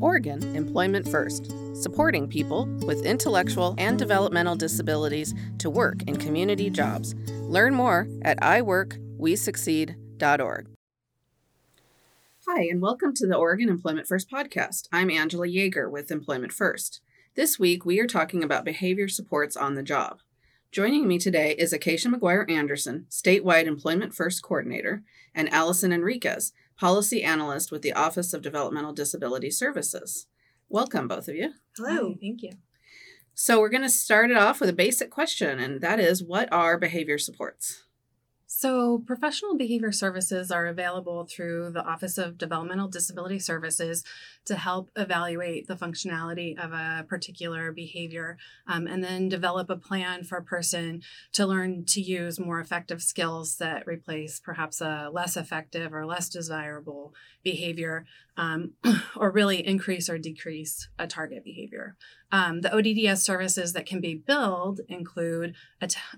Oregon Employment First, supporting people with intellectual and developmental disabilities to work in community jobs. Learn more at iworkwesucceed.org. Hi, and welcome to the Oregon Employment First podcast. I'm Angela Yeager with Employment First. This week, we are talking about behavior supports on the job. Joining me today is Acacia McGuire Anderson, Statewide Employment First Coordinator, and Allison Enriquez, Policy Analyst with the Office of Developmental Disability Services. Welcome, both of you. Hello. Hi, thank you. So, we're going to start it off with a basic question, and that is what are behavior supports? So, professional behavior services are available through the Office of Developmental Disability Services to help evaluate the functionality of a particular behavior um, and then develop a plan for a person to learn to use more effective skills that replace perhaps a less effective or less desirable behavior um, or really increase or decrease a target behavior. Um, the ODDS services that can be billed include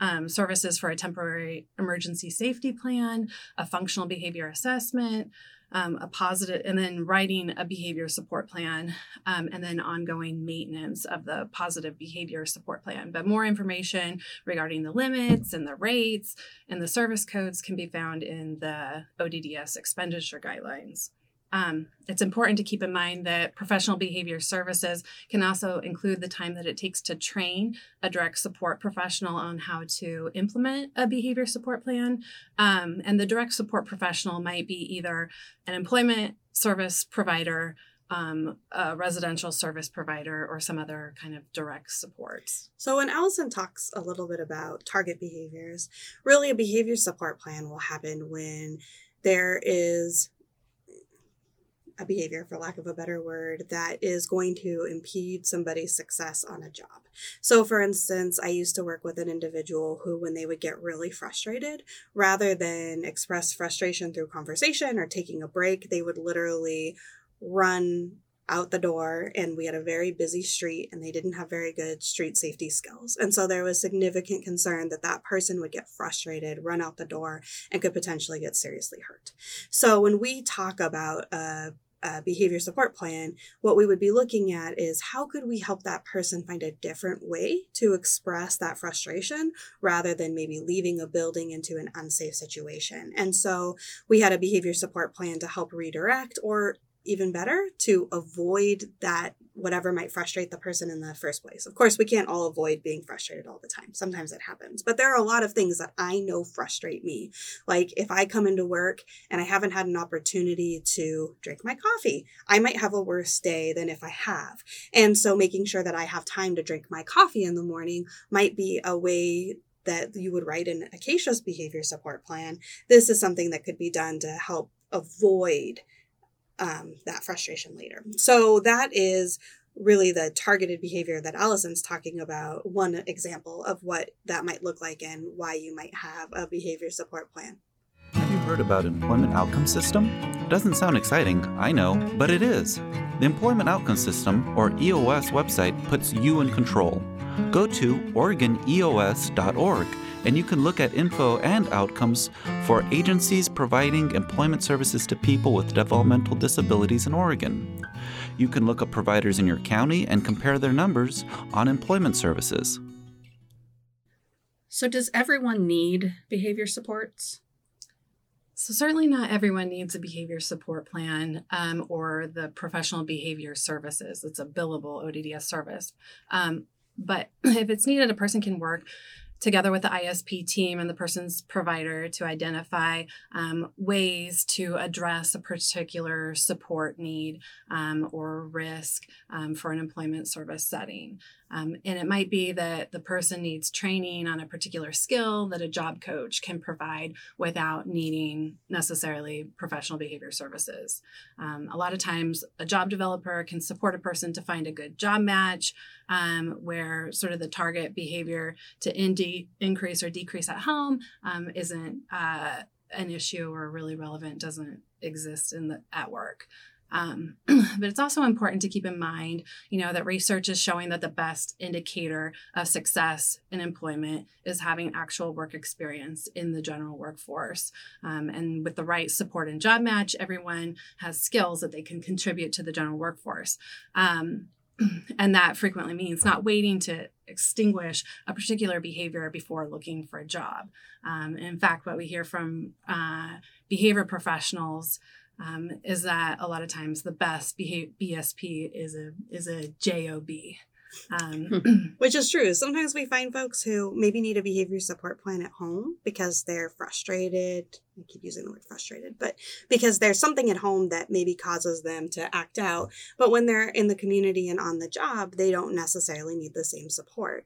um, services for a temporary emergency safety plan, a functional behavior assessment, um, a positive, and then writing a behavior support plan, um, and then ongoing maintenance of the positive behavior support plan. But more information regarding the limits and the rates and the service codes can be found in the ODDS expenditure guidelines. Um, it's important to keep in mind that professional behavior services can also include the time that it takes to train a direct support professional on how to implement a behavior support plan. Um, and the direct support professional might be either an employment service provider, um, a residential service provider, or some other kind of direct support. So, when Allison talks a little bit about target behaviors, really a behavior support plan will happen when there is a behavior, for lack of a better word, that is going to impede somebody's success on a job. So, for instance, I used to work with an individual who, when they would get really frustrated, rather than express frustration through conversation or taking a break, they would literally run out the door and we had a very busy street and they didn't have very good street safety skills and so there was significant concern that that person would get frustrated run out the door and could potentially get seriously hurt so when we talk about a uh, behavior support plan, what we would be looking at is how could we help that person find a different way to express that frustration rather than maybe leaving a building into an unsafe situation. And so we had a behavior support plan to help redirect or even better to avoid that whatever might frustrate the person in the first place. Of course, we can't all avoid being frustrated all the time. Sometimes it happens. But there are a lot of things that I know frustrate me. Like if I come into work and I haven't had an opportunity to drink my coffee, I might have a worse day than if I have. And so making sure that I have time to drink my coffee in the morning might be a way that you would write an Acacia's behavior support plan. This is something that could be done to help avoid um, that frustration later. So that is really the targeted behavior that Allison's talking about, one example of what that might look like and why you might have a behavior support plan. Have you heard about Employment Outcome System? It doesn't sound exciting, I know, but it is. The Employment Outcome System, or EOS website, puts you in control. Go to OregonEOS.org and you can look at info and outcomes for agencies providing employment services to people with developmental disabilities in Oregon. You can look up providers in your county and compare their numbers on employment services. So, does everyone need behavior supports? So, certainly not everyone needs a behavior support plan um, or the professional behavior services. It's a billable ODDS service. Um, but if it's needed, a person can work together with the ISP team and the person's provider to identify um, ways to address a particular support need um, or risk um, for an employment service setting. Um, and it might be that the person needs training on a particular skill that a job coach can provide without needing necessarily professional behavior services. Um, a lot of times, a job developer can support a person to find a good job match um, where sort of the target behavior to increase or decrease at home um, isn't uh, an issue or really relevant, doesn't exist in the, at work. Um, but it's also important to keep in mind, you know, that research is showing that the best indicator of success in employment is having actual work experience in the general workforce. Um, and with the right support and job match, everyone has skills that they can contribute to the general workforce. Um, and that frequently means not waiting to extinguish a particular behavior before looking for a job. Um, in fact, what we hear from uh, behavior professionals um, is that a lot of times the best BSP is a is a job. Um, Which is true. Sometimes we find folks who maybe need a behavior support plan at home because they're frustrated. I keep using the word frustrated, but because there's something at home that maybe causes them to act out. But when they're in the community and on the job, they don't necessarily need the same support.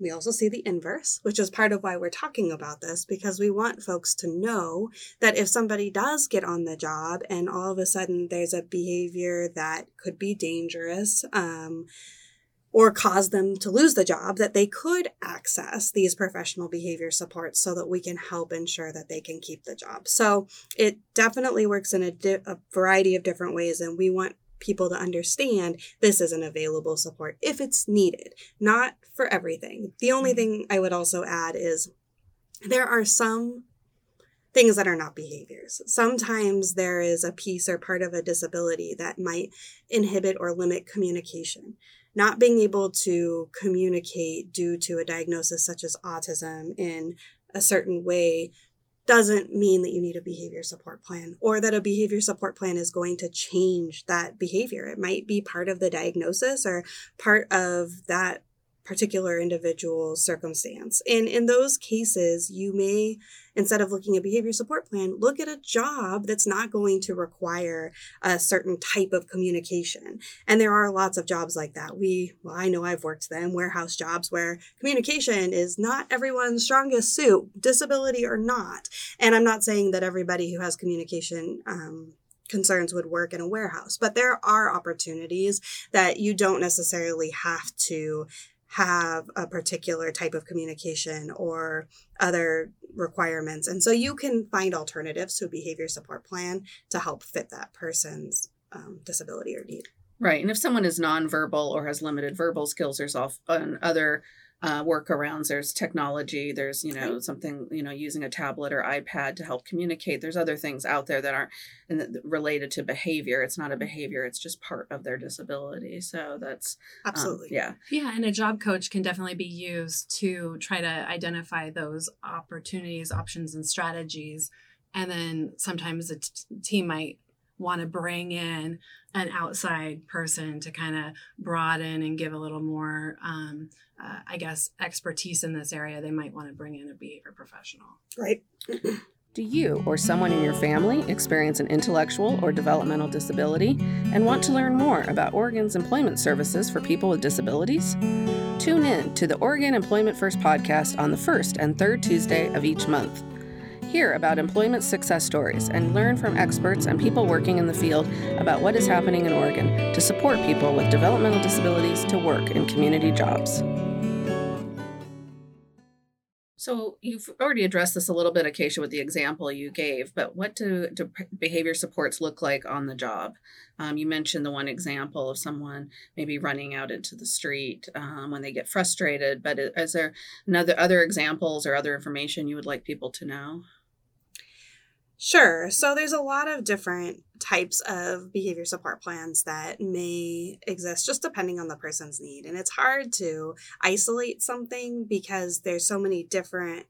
We also see the inverse, which is part of why we're talking about this, because we want folks to know that if somebody does get on the job and all of a sudden there's a behavior that could be dangerous, um, or cause them to lose the job, that they could access these professional behavior supports so that we can help ensure that they can keep the job. So it definitely works in a, di- a variety of different ways, and we want people to understand this is an available support if it's needed, not for everything. The only mm-hmm. thing I would also add is there are some things that are not behaviors. Sometimes there is a piece or part of a disability that might inhibit or limit communication. Not being able to communicate due to a diagnosis such as autism in a certain way doesn't mean that you need a behavior support plan or that a behavior support plan is going to change that behavior. It might be part of the diagnosis or part of that particular individual circumstance. And in those cases, you may, instead of looking at behavior support plan, look at a job that's not going to require a certain type of communication. And there are lots of jobs like that. We, well, I know I've worked them, warehouse jobs where communication is not everyone's strongest suit, disability or not. And I'm not saying that everybody who has communication um, concerns would work in a warehouse. But there are opportunities that you don't necessarily have to have a particular type of communication or other requirements. And so you can find alternatives to a behavior support plan to help fit that person's um, disability or need. Right. And if someone is nonverbal or has limited verbal skills, there's often other uh, workarounds. There's technology. There's you know something you know using a tablet or iPad to help communicate. There's other things out there that aren't related to behavior. It's not a behavior. It's just part of their disability. So that's um, absolutely um, yeah yeah. And a job coach can definitely be used to try to identify those opportunities, options, and strategies. And then sometimes a t- team might want to bring in an outside person to kind of broaden and give a little more, um, uh, I guess, expertise in this area, they might want to bring in a behavior professional. Right. Do you or someone in your family experience an intellectual or developmental disability and want to learn more about Oregon's employment services for people with disabilities? Tune in to the Oregon Employment First podcast on the first and third Tuesday of each month. Hear about employment success stories and learn from experts and people working in the field about what is happening in Oregon to support people with developmental disabilities to work in community jobs. So you've already addressed this a little bit, Acacia, with the example you gave, but what do, do behavior supports look like on the job? Um, you mentioned the one example of someone maybe running out into the street um, when they get frustrated, but is there another other examples or other information you would like people to know? Sure. So there's a lot of different types of behavior support plans that may exist just depending on the person's need. And it's hard to isolate something because there's so many different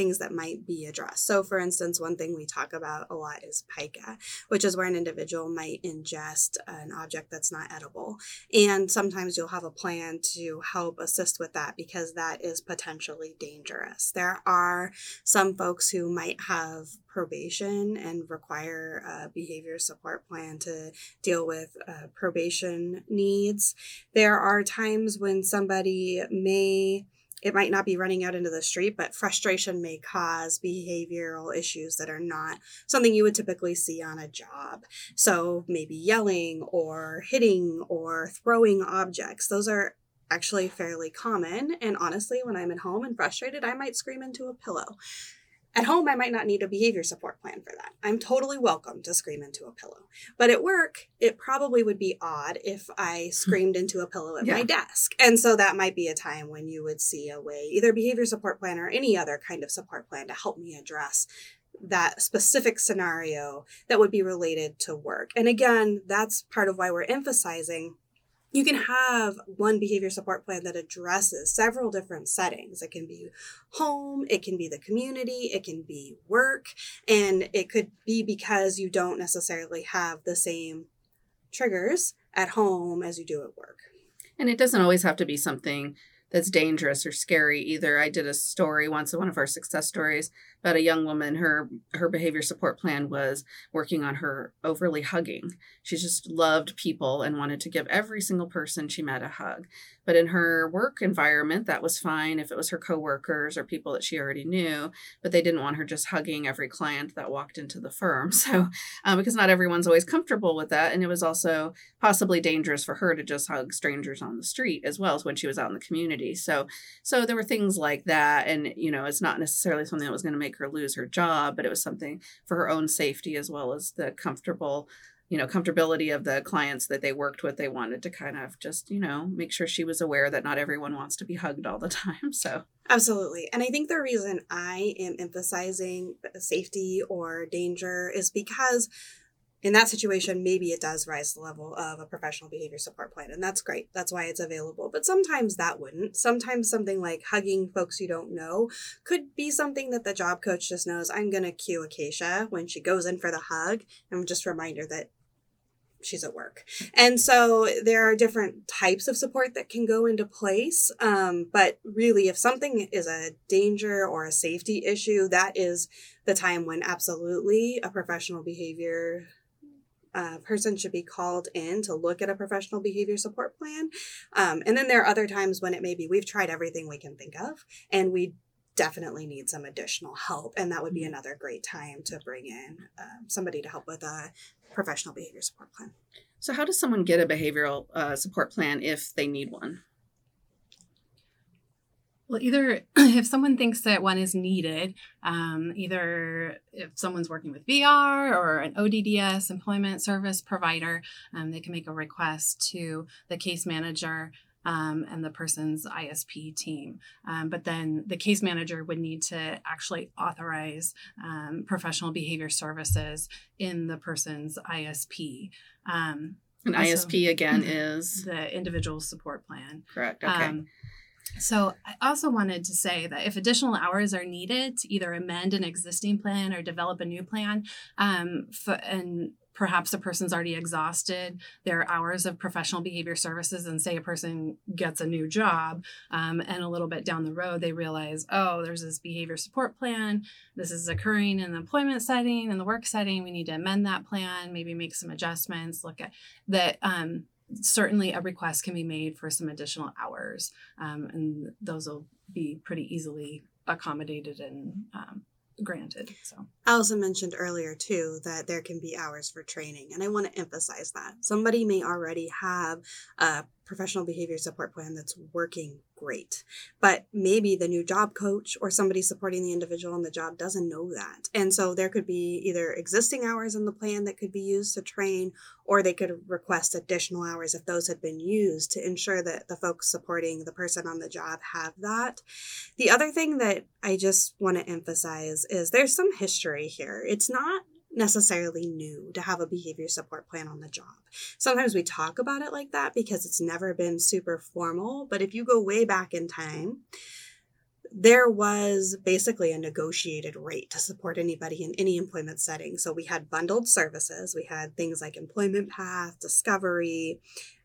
things that might be addressed. So, for instance, one thing we talk about a lot is pica, which is where an individual might ingest an object that's not edible. And sometimes you'll have a plan to help assist with that because that is potentially dangerous. There are some folks who might have probation and require a behavior support plan to deal with uh, probation needs. There are times when somebody may it might not be running out into the street, but frustration may cause behavioral issues that are not something you would typically see on a job. So maybe yelling or hitting or throwing objects. Those are actually fairly common. And honestly, when I'm at home and frustrated, I might scream into a pillow. At home, I might not need a behavior support plan for that. I'm totally welcome to scream into a pillow. But at work, it probably would be odd if I hmm. screamed into a pillow at yeah. my desk. And so that might be a time when you would see a way, either behavior support plan or any other kind of support plan to help me address that specific scenario that would be related to work. And again, that's part of why we're emphasizing you can have one behavior support plan that addresses several different settings. It can be home, it can be the community, it can be work, and it could be because you don't necessarily have the same triggers at home as you do at work. And it doesn't always have to be something that's dangerous or scary either. I did a story once, one of our success stories, about a young woman. Her her behavior support plan was working on her overly hugging. She just loved people and wanted to give every single person she met a hug. But in her work environment, that was fine if it was her coworkers or people that she already knew. But they didn't want her just hugging every client that walked into the firm. So um, because not everyone's always comfortable with that, and it was also possibly dangerous for her to just hug strangers on the street as well as when she was out in the community. So so there were things like that, and you know, it's not necessarily something that was going to make make her lose her job, but it was something for her own safety as well as the comfortable, you know, comfortability of the clients that they worked with. They wanted to kind of just, you know, make sure she was aware that not everyone wants to be hugged all the time. So, absolutely. And I think the reason I am emphasizing safety or danger is because in that situation, maybe it does rise the level of a professional behavior support plan, and that's great. That's why it's available. But sometimes that wouldn't. Sometimes something like hugging folks you don't know could be something that the job coach just knows. I'm going to cue Acacia when she goes in for the hug, and just remind her that she's at work. And so there are different types of support that can go into place. Um, but really, if something is a danger or a safety issue, that is the time when absolutely a professional behavior uh, person should be called in to look at a professional behavior support plan. Um, and then there are other times when it may be we've tried everything we can think of and we definitely need some additional help. And that would be mm-hmm. another great time to bring in uh, somebody to help with a professional behavior support plan. So, how does someone get a behavioral uh, support plan if they need one? Well, either if someone thinks that one is needed, um, either if someone's working with VR or an ODDS employment service provider, um, they can make a request to the case manager um, and the person's ISP team. Um, but then the case manager would need to actually authorize um, professional behavior services in the person's ISP. Um, An ISP again is the individual support plan. Correct. Okay. So I also wanted to say that if additional hours are needed to either amend an existing plan or develop a new plan, um, and perhaps a person's already exhausted their hours of professional behavior services and say a person gets a new job um, and a little bit down the road they realize oh there's this behavior support plan. This is occurring in the employment setting and the work setting. We need to amend that plan maybe make some adjustments look at that um, certainly a request can be made for some additional hours, um, and those will be pretty easily accommodated and um, granted. So Allison mentioned earlier too that there can be hours for training, and I want to emphasize that somebody may already have a professional behavior support plan that's working great. But maybe the new job coach or somebody supporting the individual on the job doesn't know that. And so there could be either existing hours in the plan that could be used to train, or they could request additional hours if those had been used to ensure that the folks supporting the person on the job have that. The other thing that I just want to emphasize is there's some history here. It's not necessarily new to have a behavior support plan on the job. Sometimes we talk about it like that because it's never been super formal, but if you go way back in time, there was basically a negotiated rate to support anybody in any employment setting. So we had bundled services. We had things like employment path, discovery,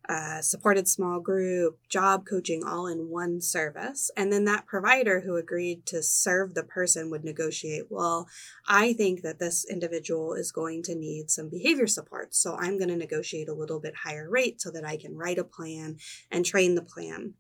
uh, supported small group, job coaching all in one service. And then that provider who agreed to serve the person would negotiate, well, I think that this individual is going to need some behavior support. So I'm going to negotiate a little bit higher rate so that I can write a plan and train the plan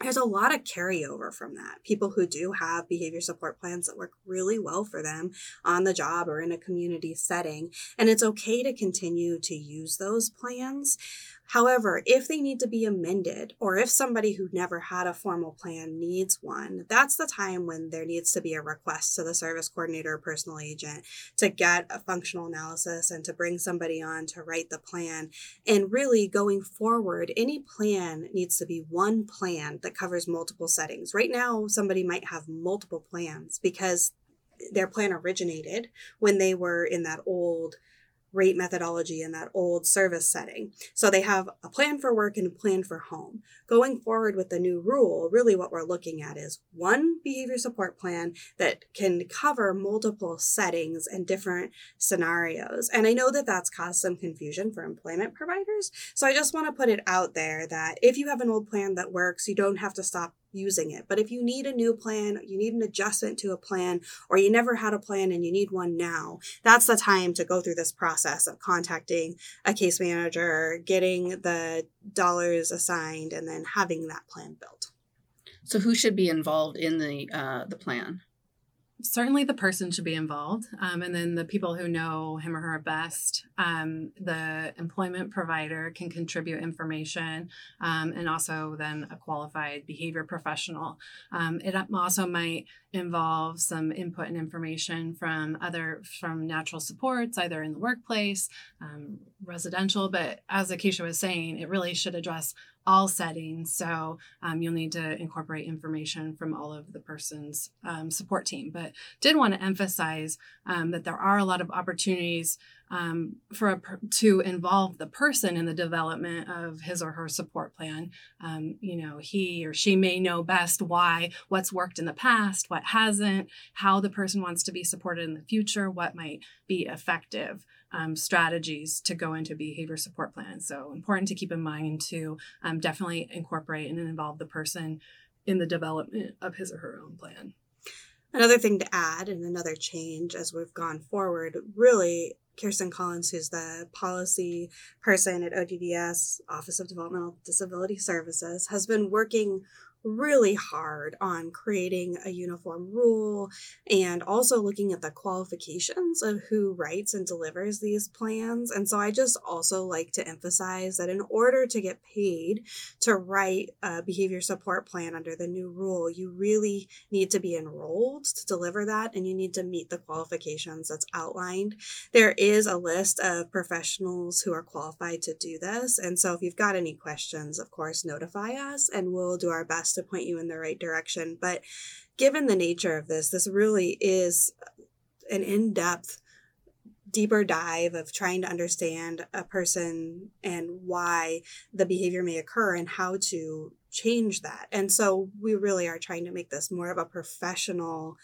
there's a lot of carryover from that. People who do have behavior support plans that work really well for them on the job or in a community setting. And it's okay to continue to use those plans. However, if they need to be amended, or if somebody who never had a formal plan needs one, that's the time when there needs to be a request to the service coordinator or personal agent to get a functional analysis and to bring somebody on to write the plan. And really, going forward, any plan needs to be one plan that covers multiple settings. Right now, somebody might have multiple plans because their plan originated when they were in that old rate methodology in that old service setting. So they have a plan for work and a plan for home. Going forward with the new rule, really what we're looking at is one behavior support plan that can cover multiple settings and different scenarios. And I know that that's caused some confusion for employment providers. So I just want to put it out there that if you have an old plan that works, you don't have to stop using it. But if you need a new plan, you need an adjustment to a plan, or you never had a plan and you need one now, that's the time to go through this process of contacting a case manager, getting the dollars assigned, and then having that plan built. So, who should be involved in the uh, the plan? Certainly the person should be involved um, and then the people who know him or her best um, the employment provider can contribute information um, and also then a qualified behavior professional. Um, it also might involve some input and information from other from natural supports either in the workplace um, residential but as Acacia was saying it really should address all settings. So um, you'll need to incorporate information from all of the person's um, support team. But did want to emphasize um, that there are a lot of opportunities um, for a, to involve the person in the development of his or her support plan. Um, you know, he or she may know best why, what's worked in the past, what hasn't, how the person wants to be supported in the future, what might be effective um, strategies to go into behavior support plans. So important to keep in mind to um, definitely incorporate and involve the person in the development of his or her own plan. Another thing to add and another change as we've gone forward, really Kirsten Collins, who's the policy person at ODDS, Office of Developmental Disability Services, has been working really hard on creating a uniform rule and also looking at the qualifications of who writes and delivers these plans. And so I just also like to emphasize that in order to get paid to write a behavior support plan under the new rule, you really need to be enrolled to deliver that and you need to meet the qualifications that's outlined. There is a list of professionals who are qualified to do this. And so if you've got any questions, of course, notify us and we'll do our best to point you in the right direction. But given the nature of this, this really is an in depth, deeper dive of trying to understand a person and why the behavior may occur and how to change that. And so we really are trying to make this more of a professional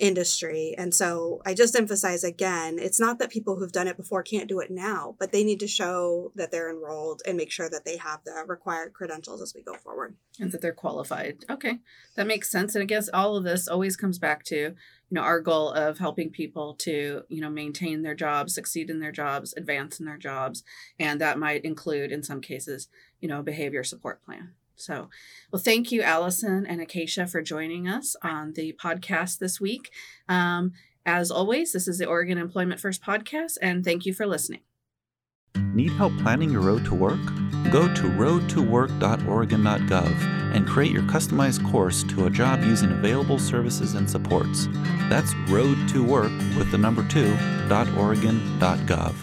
industry. And so I just emphasize again, it's not that people who've done it before can't do it now, but they need to show that they're enrolled and make sure that they have the required credentials as we go forward. And that they're qualified. Okay. That makes sense. And I guess all of this always comes back to, you know, our goal of helping people to, you know, maintain their jobs, succeed in their jobs, advance in their jobs. And that might include in some cases, you know, behavior support plan. So, well, thank you, Allison and Acacia, for joining us on the podcast this week. Um, as always, this is the Oregon Employment First podcast, and thank you for listening. Need help planning your road to work? Go to road2work.oregon.gov and create your customized course to a job using available services and supports. That's road to work with the number two, dot .oregon.gov.